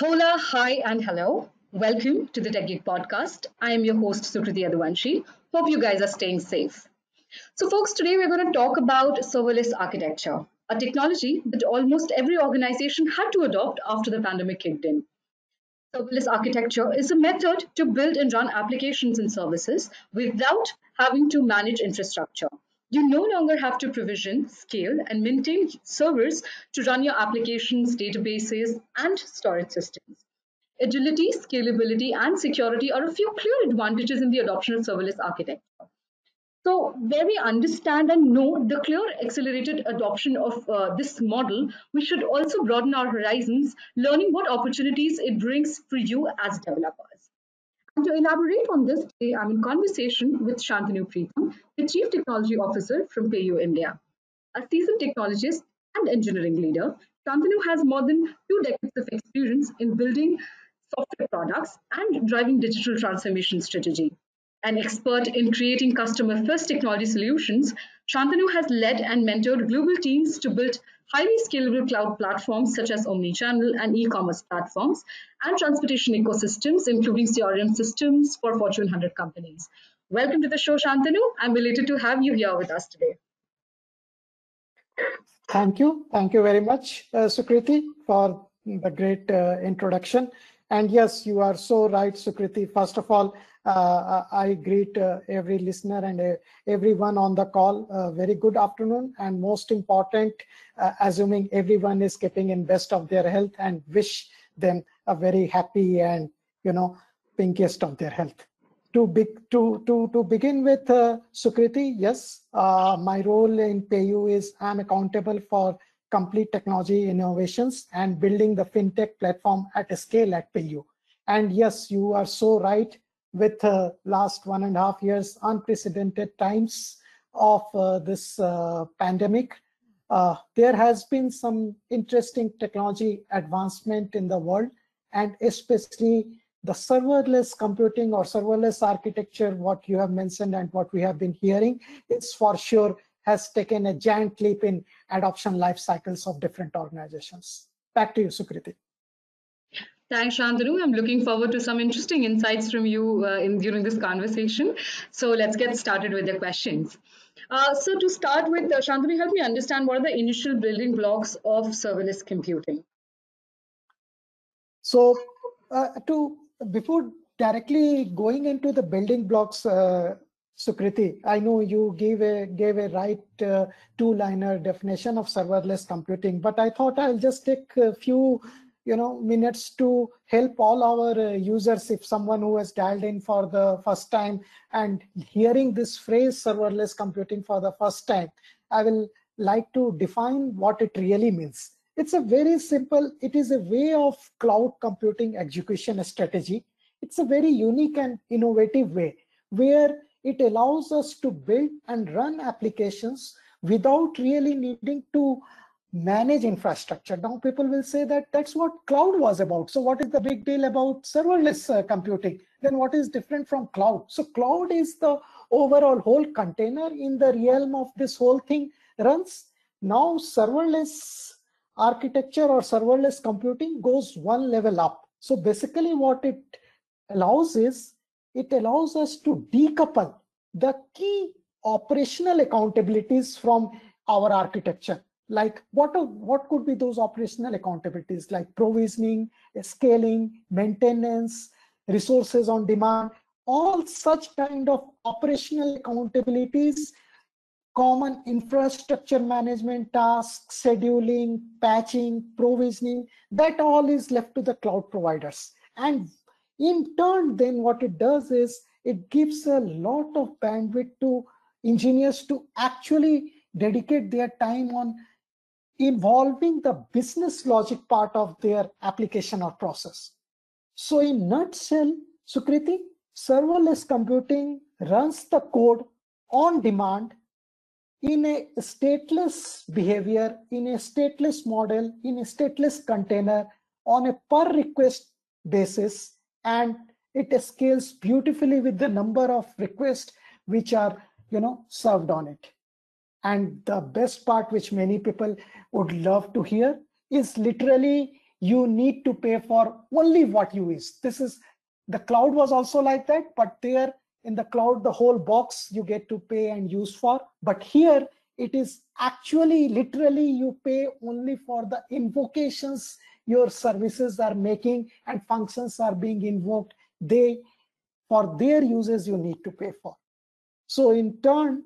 Hola, hi, and hello. Welcome to the TechGig Podcast. I am your host, Sukriti Aduvanshi. Hope you guys are staying safe. So, folks, today we're going to talk about serverless architecture, a technology that almost every organization had to adopt after the pandemic kicked in. Serverless architecture is a method to build and run applications and services without having to manage infrastructure. You no longer have to provision, scale, and maintain servers to run your applications, databases, and storage systems. Agility, scalability, and security are a few clear advantages in the adoption of serverless architecture. So, where we understand and know the clear accelerated adoption of uh, this model, we should also broaden our horizons, learning what opportunities it brings for you as developers. And to elaborate on this, today I'm in conversation with Shantanu Preetham, the Chief Technology Officer from PayU India. A seasoned technologist and engineering leader, Shantanu has more than two decades of experience in building software products and driving digital transformation strategy. An expert in creating customer first technology solutions, Shantanu has led and mentored global teams to build highly scalable cloud platforms such as omnichannel and e commerce platforms and transportation ecosystems, including CRM systems for Fortune 100 companies. Welcome to the show, Shantanu. I'm delighted to have you here with us today. Thank you. Thank you very much, uh, Sukriti, for the great uh, introduction. And yes, you are so right, Sukriti. First of all, uh, I greet uh, every listener and uh, everyone on the call. very good afternoon. And most important, assuming everyone is keeping in best of their health and wish them a very happy and, you know, pinkiest of their health. To, be, to, to, to begin with, uh, Sukriti, yes, uh, my role in PayU is I'm accountable for complete technology innovations and building the fintech platform at a scale at PayU. And yes, you are so right with uh, last one and a half years, unprecedented times of uh, this uh, pandemic. Uh, there has been some interesting technology advancement in the world and especially the serverless computing or serverless architecture, what you have mentioned and what we have been hearing, it's for sure has taken a giant leap in adoption life cycles of different organizations. Back to you, Sukriti. Thanks, Shantanu. I'm looking forward to some interesting insights from you uh, in during this conversation. So let's get started with the questions. Uh, so to start with, uh, Shantanu, help me understand what are the initial building blocks of serverless computing? So uh, to before directly going into the building blocks, uh, Sukriti, I know you gave a gave a right uh, two-liner definition of serverless computing, but I thought I'll just take a few you know minutes to help all our uh, users. If someone who has dialed in for the first time and hearing this phrase serverless computing for the first time i will like to define what it really means. It's a very simple it is a way of cloud computing execution strategy. It's a very unique and innovative way where it allows us to build and run applications without really needing to manage infrastructure. Now people will say that that's what cloud was about. So what is the big deal about serverless uh, computing? Then what is different from cloud? So cloud is the overall whole container in the realm of this whole thing runs. Now serverless architecture or serverless computing goes one level up. So basically what it allows is it allows us to decouple the key operational accountabilities from our architecture. Like what, what could be those operational accountabilities like provisioning, scaling, maintenance, resources on demand, all such kind of operational accountabilities, common infrastructure management tasks, scheduling, patching, provisioning, that all is left to the cloud providers. And in turn, then what it does is it gives a lot of bandwidth to engineers to actually dedicate their time on involving the business logic part of their application or process. So in nutshell, Sukriti, serverless computing runs the code on demand in a stateless behavior, in a stateless model, in a stateless container on a per request basis and it scales beautifully with the number of requests which are you know served on it and the best part which many people would love to hear is literally you need to pay for only what you use. This is the cloud was also like that, but there in the cloud, the whole box you get to pay and use for. But here it is actually literally you pay only for the invocations your services are making and functions are being invoked. They for their uses you need to pay for. So in turn,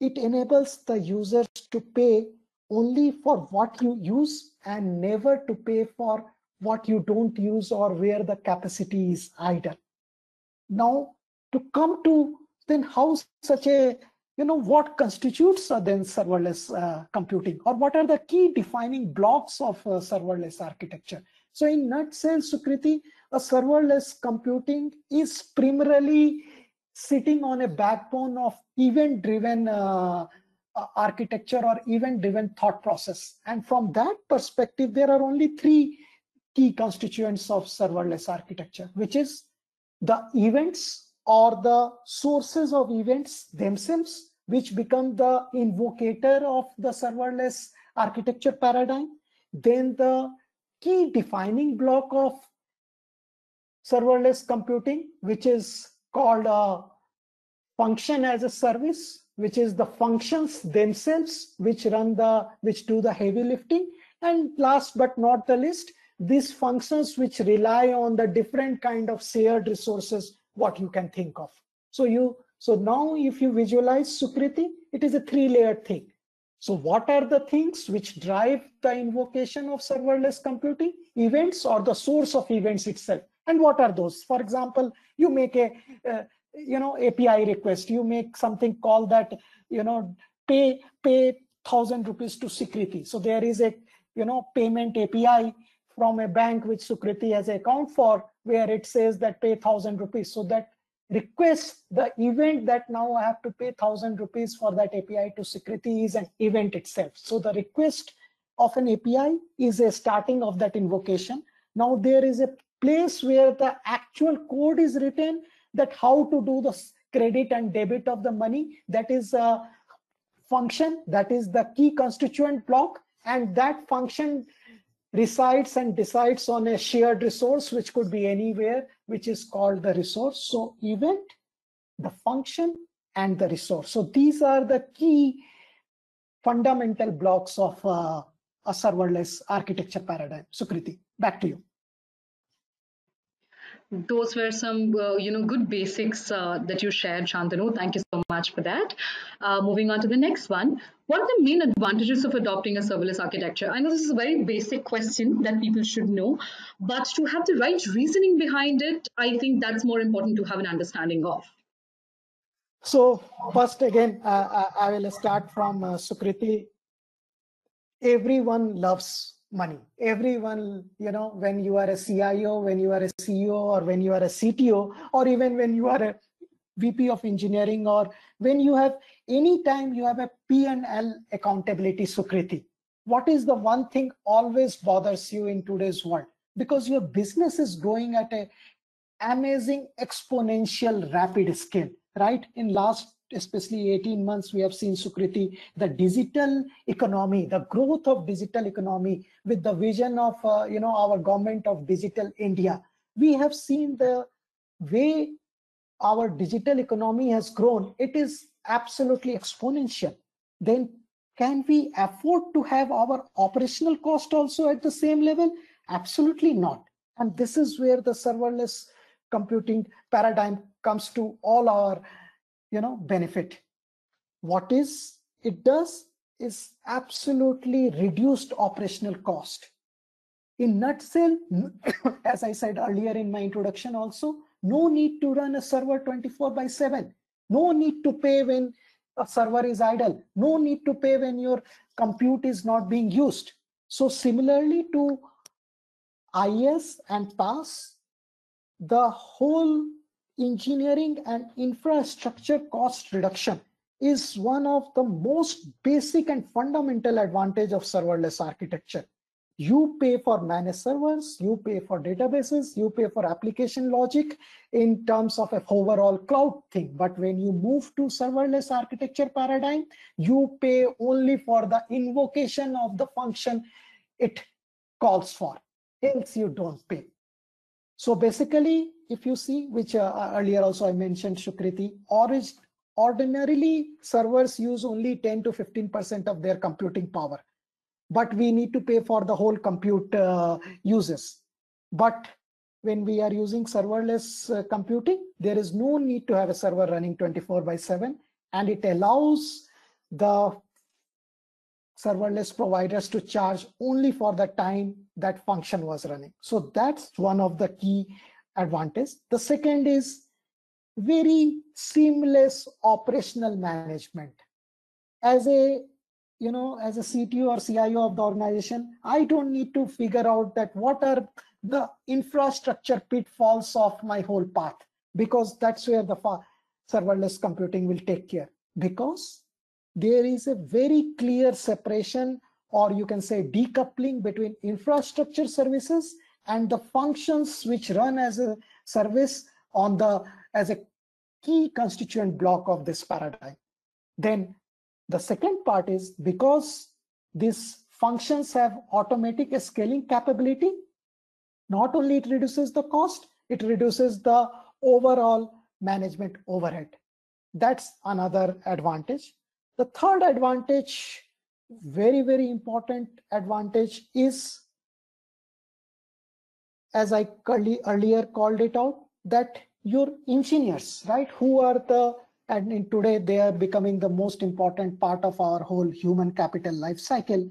it enables the users to pay only for what you use and never to pay for what you don't use or where the capacity is idle. Now, to come to then how such a, you know, what constitutes then serverless uh, computing or what are the key defining blocks of uh, serverless architecture? So in nutshell, Sukriti, a serverless computing is primarily sitting on a backbone of event-driven uh, uh, architecture or event-driven thought process. And from that perspective, there are only three key constituents of serverless architecture, which is the events or the sources of events themselves, which become the invocator of the serverless architecture paradigm. Then the key defining block of serverless computing, which is called a function as a service, which is the functions themselves which run the which do the heavy lifting. And last but not the least these functions which rely on the different kind of shared resources what you can think of. So you so now if you visualize sukriti it is a three layered thing. So what are the things which drive the invocation of serverless computing? Events or the source of events itself and what are those? For example you make a uh, you know api request. You make something called that you know pay pay thousand rupees to sukriti. So there is a you know payment api from a bank which sukriti has account for where it says that pay thousand rupees. So that request the event that now i have to pay thousand rupees for that api to sukriti is an event itself. So the request of an api is a starting of that invocation. Now there is a place where the actual code is written that how to do the credit and debit of the money. That is a function that is the key constituent block and that function resides and decides on a shared resource which could be anywhere which is called the resource. So event the function and the resource. So these are the key fundamental blocks of uh, a serverless architecture paradigm. Sukriti back to you those were some uh, you know good basics uh, that you shared shantanu. Thank you so much for that. Uh, moving on to the next one. What are the main advantages of adopting a serverless architecture? I know this is a very basic question that people should know but to have the right reasoning behind it i think that's more important to have an understanding of. So first again uh, i will start from uh, sukriti. Everyone loves money. Everyone you know when you are a cio when you are a ceo or when you are a cto or even when you are a vp of engineering or when you have any time you have a p&l accountability sukriti what is the one thing always bothers you in today's world? Because your business is growing at a amazing exponential rapid scale right? In last especially 18 months, we have seen Sukriti, the digital economy, the growth of digital economy with the vision of, uh, you know, our government of digital India. We have seen the way our digital economy has grown. It is absolutely exponential. Then can we afford to have our operational cost also at the same level? Absolutely not. And this is where the serverless computing paradigm comes to all our you know benefit. What is it does is absolutely reduced operational cost. In nutshell as i said earlier in my introduction also no need to run a server 24 by 7 no need to pay when a server is idle. No need to pay when your compute is not being used. So similarly to IaaS and PaaS the whole engineering and infrastructure cost reduction is one of the most basic and fundamental advantage of serverless architecture. You pay for managed servers, you pay for databases, you pay for application logic in terms of a overall cloud thing. But when you move to serverless architecture paradigm, you pay only for the invocation of the function it calls for. else you don't pay. So basically, if you see, which uh, earlier also I mentioned, Sukriti, ordinarily servers use only 10 to 15% of their computing power, but we need to pay for the whole compute uh, uses. But when we are using serverless uh, computing, there is no need to have a server running 24 by 7, and it allows the serverless providers to charge only for the time that function was running. So that's one of the key advantage. The second is very seamless operational management. As a you know, as a CTO or CIO of the organization, I don't need to figure out that what are the infrastructure pitfalls of my whole path because that's where the serverless computing will take care because there is a very clear separation or you can say decoupling between infrastructure services and the functions which run as a service on the as a key constituent block of this paradigm. Then the second part is because these functions have automatic scaling capability not only it reduces the cost it reduces the overall management overhead. That's another advantage. The third advantage, very, very important advantage is, as I earlier called it out, that your engineers, right, who are the, and in today they are becoming the most important part of our whole human capital life cycle.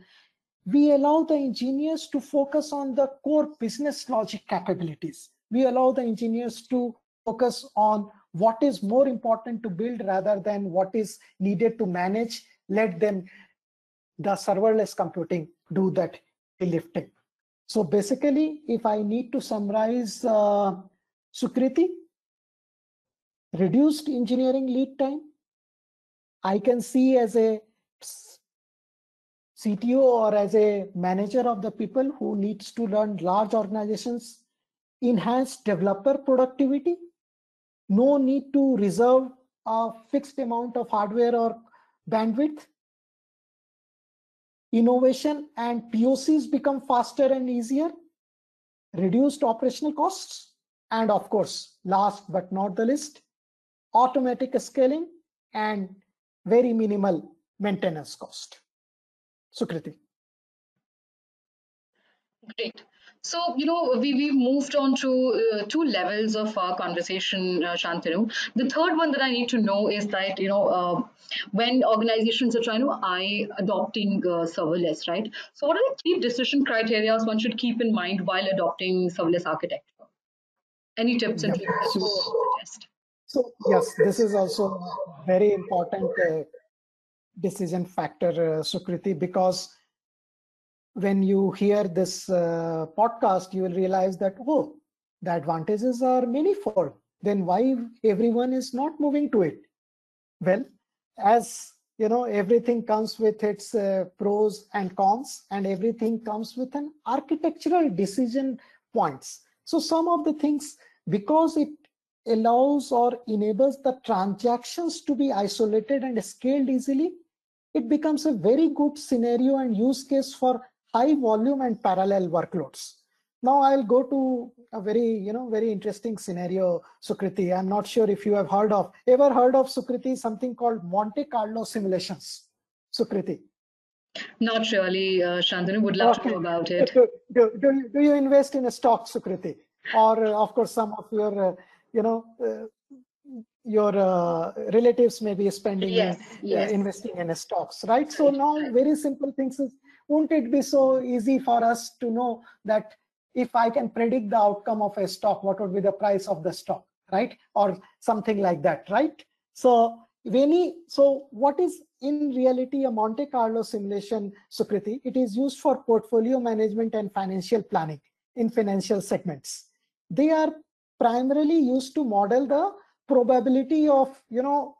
We allow the engineers to focus on the core business logic capabilities. We allow the engineers to focus on what is more important to build rather than what is needed to manage let them the serverless computing do that lifting so basically if i need to summarize uh, sukriti reduced engineering lead time i can see as a cto or as a manager of the people who needs to learn large organizations enhance developer productivity no need to reserve a fixed amount of hardware or bandwidth. Innovation and POCs become faster and easier, reduced operational costs, and of course, last but not the least, automatic scaling and very minimal maintenance cost. Sukriti. Great. So, you know, we, we've moved on to uh, two levels of our conversation, uh, Shantanu. The third one that I need to know is that, you know, uh, when organizations are trying to eye adopting uh, serverless, right? So, what are the key decision criteria one should keep in mind while adopting serverless architecture? Any tips and tricks that you suggest? So, yes, this is also very important uh, decision factor, uh, Sukriti, because when you hear this uh, podcast, you will realize that, oh, the advantages are manifold. Then why everyone is not moving to it? Well, as you know, everything comes with its uh, pros and cons, and everything comes with an architectural decision points. So some of the things, because it allows or enables the transactions to be isolated and scaled easily, it becomes a very good scenario and use case for high volume and parallel workloads. Now I'll go to a very, you know, very interesting scenario, Sukriti. I'm not sure if you have heard of, ever heard of Sukriti, something called Monte Carlo simulations, Sukriti. Not really, uh, Shantanu. Would love okay. to know about it. Do, do, do, you, do you invest in a stock, Sukriti? Or, uh, of course, some of your, uh, you know, uh, your uh, relatives may be spending yes, in, yes. Uh, investing in stocks right so now very simple things is won't it be so easy for us to know that if I can predict the outcome of a stock, what would be the price of the stock, right? Or something like that, right? So Veni, so what is in reality a Monte Carlo simulation, Sukriti? It is used for portfolio management and financial planning in financial segments. They are primarily used to model the probability of, you know,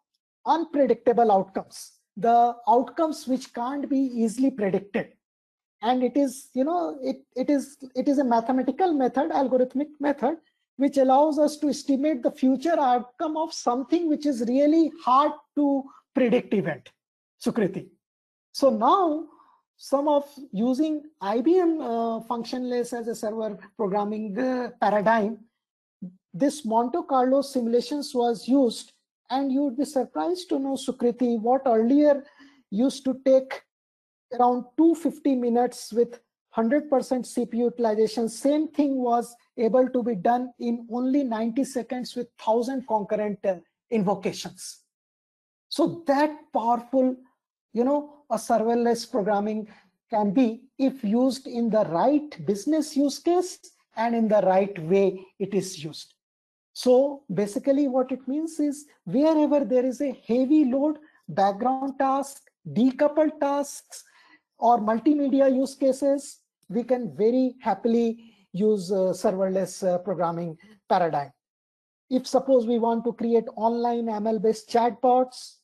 unpredictable outcomes. The outcomes which can't be easily predicted. And it is you know it, it is it is a mathematical method algorithmic method which allows us to estimate the future outcome of something which is really hard to predict event. Sukriti. So now some of using IBM uh, functionless as a server programming uh, paradigm, this Monte Carlo simulations was used and you would be surprised to know Sukriti what earlier used to take around 250 minutes with 100% CPU utilization. Same thing was able to be done in only 90 seconds with 1000 concurrent uh, invocations. So that powerful, you know, a serverless programming can be if used in the right business use case and in the right way it is used. So basically what it means is wherever there is a heavy load, background task, decoupled tasks, or multimedia use cases, we can very happily use uh, serverless uh, programming paradigm. If suppose we want to create online ML-based chatbots,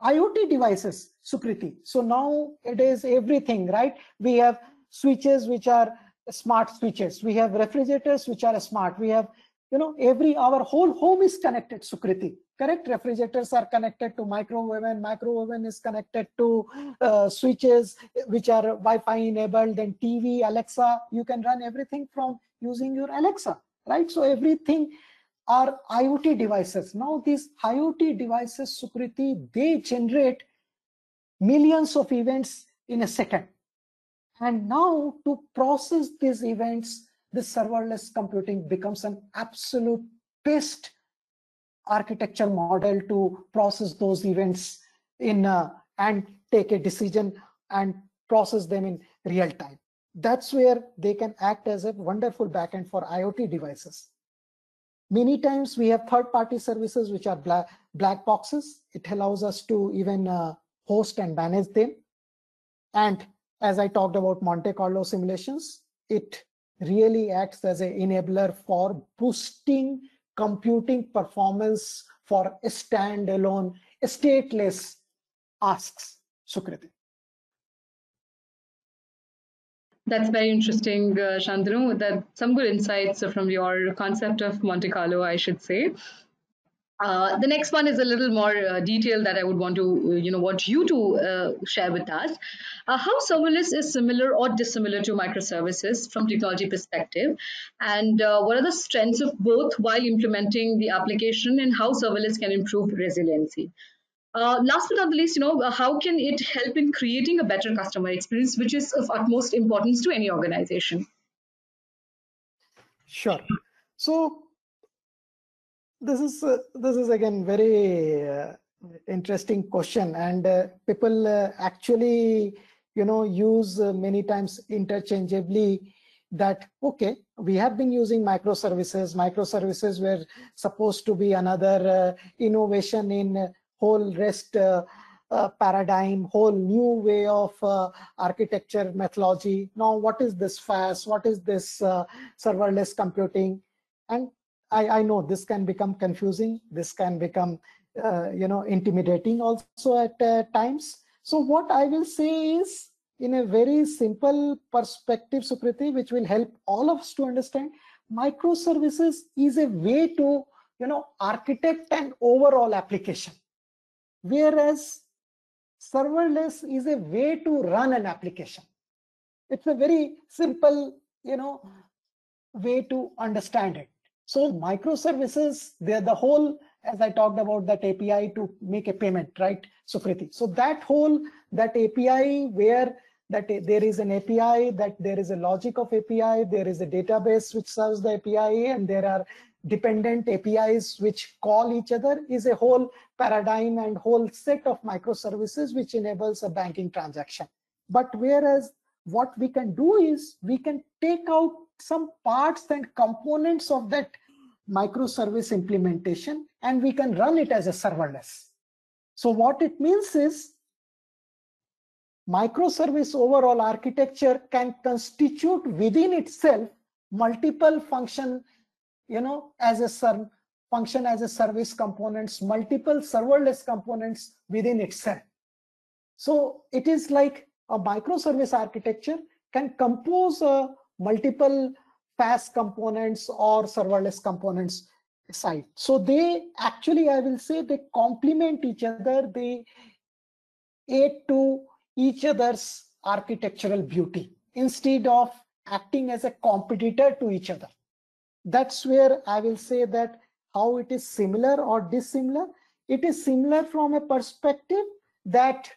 IoT devices, Sukriti. So now it is everything, right? We have switches which are smart switches. We have refrigerators which are smart. We have, you know, every, our whole home is connected, Sukriti. Correct? Refrigerators are connected to microwave oven. microwave oven is connected to uh, switches which are Wi-Fi enabled. Then TV, Alexa, you can run everything from using your Alexa, right? So everything are IoT devices. Now these IoT devices, Sukriti, they generate millions of events in a second. And now to process these events, the serverless computing becomes an absolute best architecture model to process those events in uh, and take a decision and process them in real time. That's where they can act as a wonderful backend for IoT devices. Many times we have third-party services which are black, black boxes. It allows us to even uh, host and manage them. And as I talked about Monte Carlo simulations, it really acts as an enabler for boosting computing performance for standalone stateless asks, Sukriti. That's very interesting, uh, Shantanu. That some good insights from your concept of Monte Carlo, I should say. Uh, the next one is a little more uh, detail that I would want to, uh, you know, want you to uh, share with us. How serverless is similar or dissimilar to microservices from technology perspective, and what are the strengths of both while implementing the application, and how serverless can improve resiliency. Last but not the least, you know, how can it help in creating a better customer experience, which is of utmost importance to any organization? Sure. So this is uh, this is again very uh, interesting question, and uh, people uh, actually, you know, use many times interchangeably that okay we have been using microservices microservices were supposed to be another innovation in whole rest uh, uh, paradigm, whole new way of uh, architecture methodology. Now, what is this FaaS? What is this uh, serverless computing? And I, I, know this can become confusing. This can become, uh, you know, intimidating also at uh, times. So what I will say is, in a very simple perspective, Sukriti, which will help all of us to understand, microservices is a way to, you know, architect an overall application whereas serverless is a way to run an application. It's a very simple, you know, way to understand it. So microservices, they're the whole, as I talked about that API to make a payment, right, Sukriti? So that whole, that API where that there is an API, that there is a logic of API, there is a database which serves the API, and there are dependent APIs which call each other is a whole paradigm and whole set of microservices which enables a banking transaction. But whereas what we can do is we can take out some parts and components of that microservice implementation and we can run it as a serverless. So what it means is microservice overall architecture can constitute within itself multiple function you know, as a ser function as a service components, multiple serverless components within itself. So it is like a microservice architecture can compose a multiple FaaS components or serverless components side. So they actually, I will say, they complement each other. They aid to each other's architectural beauty instead of acting as a competitor to each other. That's where I will say that how it is similar or dissimilar. It is similar from a perspective that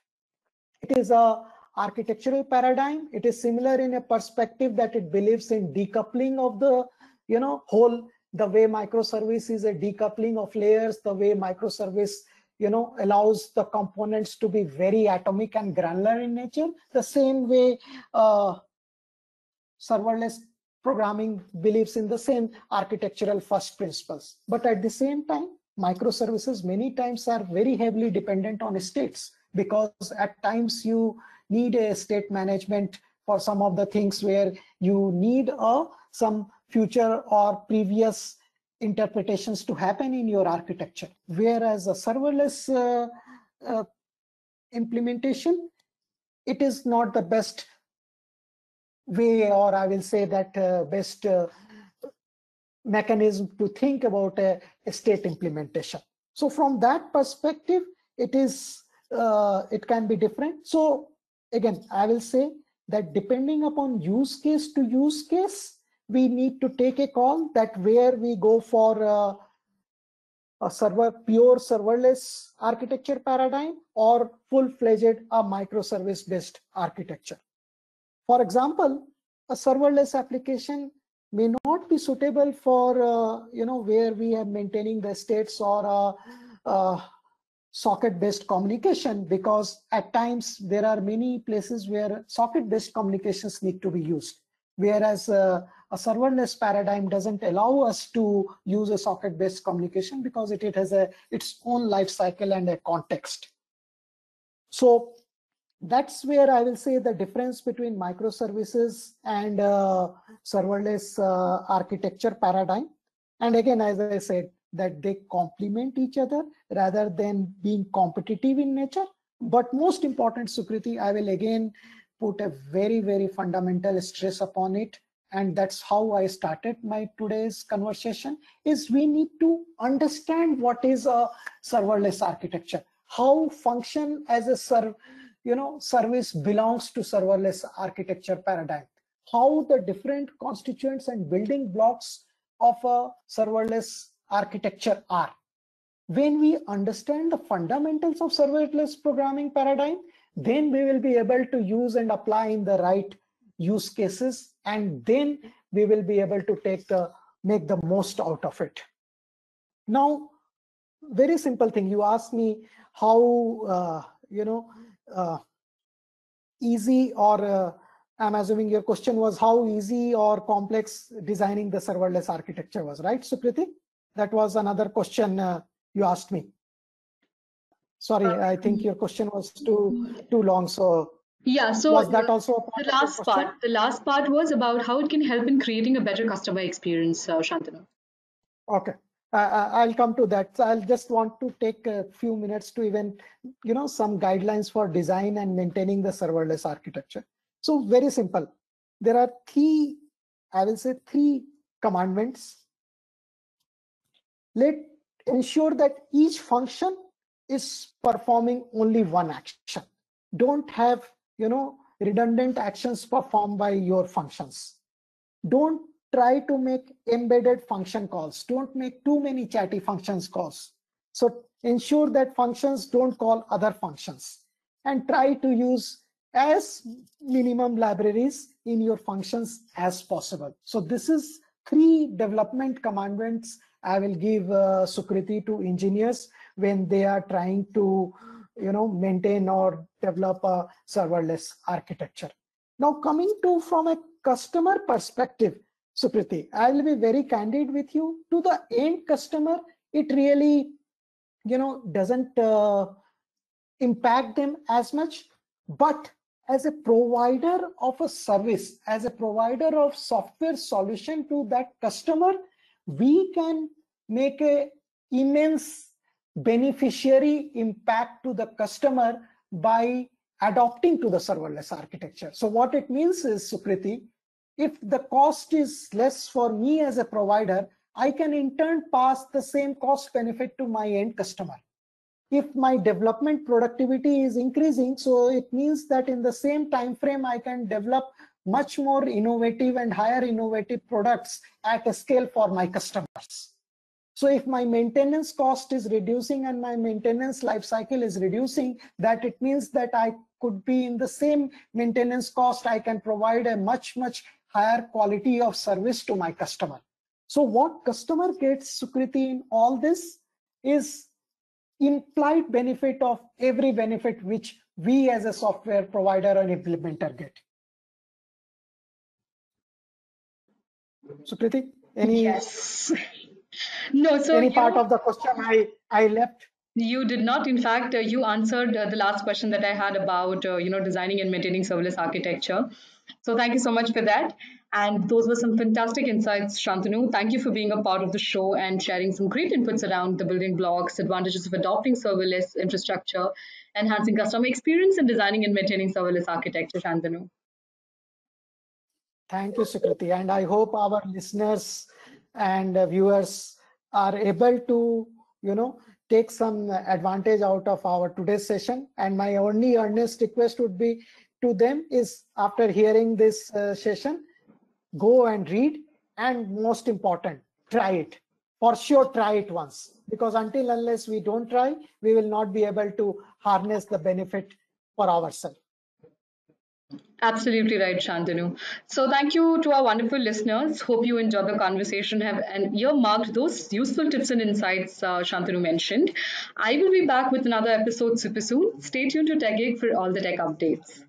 it is a architectural paradigm. It is similar in a perspective that it believes in decoupling of the, you know, whole, the way microservice is a decoupling of layers, the way microservice, you know, allows the components to be very atomic and granular in nature. The same way uh, serverless programming believes in the same architectural first principles. But at the same time, microservices many times are very heavily dependent on states because at times you need a state management for some of the things where you need a some future or previous interpretations to happen in your architecture. Whereas a serverless uh, uh, implementation it is not the best way or i will say that uh, best uh, mechanism to think about a, a, state implementation. So from that perspective it is uh, it can be different. So again, I will say that depending upon use case to use case, we need to take a call that where we go for uh, a server pure serverless architecture paradigm or full-fledged a microservice based architecture. For example, a serverless application may not be suitable for uh, you know where we are maintaining the states or uh, uh socket based communication because at times there are many places where socket based communications need to be used. Whereas uh, a serverless paradigm doesn't allow us to use a socket based communication because it, it has a its own life cycle and a context. So that's where i will say the difference between microservices and uh, serverless uh, architecture paradigm. And again as i said that they complement each other rather than being competitive in nature. But most important, Sukriti, I will again put a very, very fundamental stress upon it. And that's how I started my today's conversation is we need to understand what is a serverless architecture, how function as a serv, you know, service belongs to serverless architecture paradigm, how the different constituents and building blocks of a serverless architecture are. When we understand the fundamentals of serverless programming paradigm, then we will be able to use and apply in the right use cases, and then we will be able to take the make the most out of it. Now, very simple thing. You asked me how uh, you know uh, easy or uh, I'm assuming your question was how easy or complex designing the serverless architecture was, right, Sukriti? That was another question uh, you asked me. Sorry, uh, I think your question was too too long. So yeah, so was that also the last part? The last part was about how it can help in creating a better customer experience, uh, Shantanu. Okay, uh, uh, I'll come to that. So I'll just want to take a few minutes to even, you know, some guidelines for design and maintaining the serverless architecture. So very simple. There are three, I will say three commandments let ensure that each function is performing only one action. Don't have you know redundant actions performed by your functions. Don't try to make embedded function calls. Don't make too many chatty functions calls. So ensure that functions don't call other functions. And try to use as minimum libraries in your functions as possible. So this is three development commandments I will give uh, Sukriti to engineers when they are trying to, you know, maintain or develop a serverless architecture. Now, coming to from a customer perspective, Sukriti, I will be very candid with you. To the end customer, it really, you know, doesn't uh, impact them as much. But as a provider of a service, as a provider of software solution to that customer, we can make a immense beneficiary impact to the customer by adopting to the serverless architecture. So what it means is, Sukriti, if the cost is less for me as a provider, I can in turn pass the same cost benefit to my end customer. if my development productivity is increasing, so it means that in the same time frame, I can develop much more innovative and higher innovative products at a scale for my customers. So if my maintenance cost is reducing and my maintenance life cycle is reducing, that it means that I could be in the same maintenance cost, I can provide a much, much higher quality of service to my customer. So what customer gets, Sukriti, in all this is implied benefit of every benefit which we as a software provider and implementer get. Sukriti, any yes. no, so any part of the question I I left? You did not. In fact, uh, you answered uh, the last question that I had about uh, you know designing and maintaining serverless architecture. So thank you so much for that. And those were some fantastic insights, Shantanu. Thank you for being a part of the show and sharing some great inputs around the building blocks, advantages of adopting serverless infrastructure, enhancing customer experience, and designing and maintaining serverless architecture, Shantanu. Thank you, Sukriti. And I hope our listeners and viewers are able to, you know, take some advantage out of our today's session. And my only earnest request would be to them is after hearing this uh, session, go and read and most important try it for sure try it once because until unless we don't try we will not be able to harness the benefit for ourselves Absolutely right, Shantanu. So thank you to our wonderful listeners. Hope you enjoyed the conversation have and earmarked those useful tips and insights uh, Shantanu mentioned. I will be back with another episode super soon. Stay tuned to TechGig for all the tech updates.